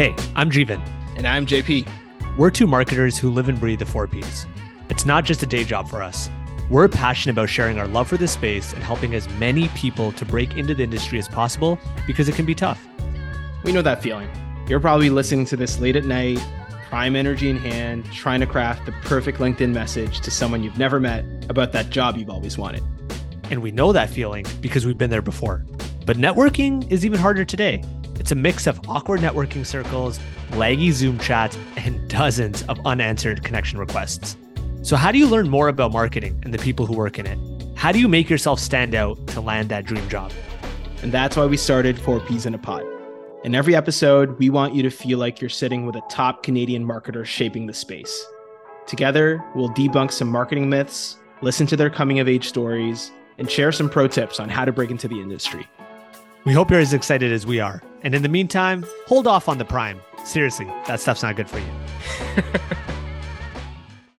Hey, I'm Jeevan. And I'm JP. We're two marketers who live and breathe the four Ps. It's not just a day job for us. We're passionate about sharing our love for this space and helping as many people to break into the industry as possible because it can be tough. We know that feeling. You're probably listening to this late at night, prime energy in hand, trying to craft the perfect LinkedIn message to someone you've never met about that job you've always wanted. And we know that feeling because we've been there before. But networking is even harder today. It's a mix of awkward networking circles, laggy Zoom chats, and dozens of unanswered connection requests. So, how do you learn more about marketing and the people who work in it? How do you make yourself stand out to land that dream job? And that's why we started 4Ps in a Pod. In every episode, we want you to feel like you're sitting with a top Canadian marketer shaping the space. Together, we'll debunk some marketing myths, listen to their coming of age stories, and share some pro tips on how to break into the industry. We hope you're as excited as we are. And in the meantime, hold off on the Prime. Seriously, that stuff's not good for you.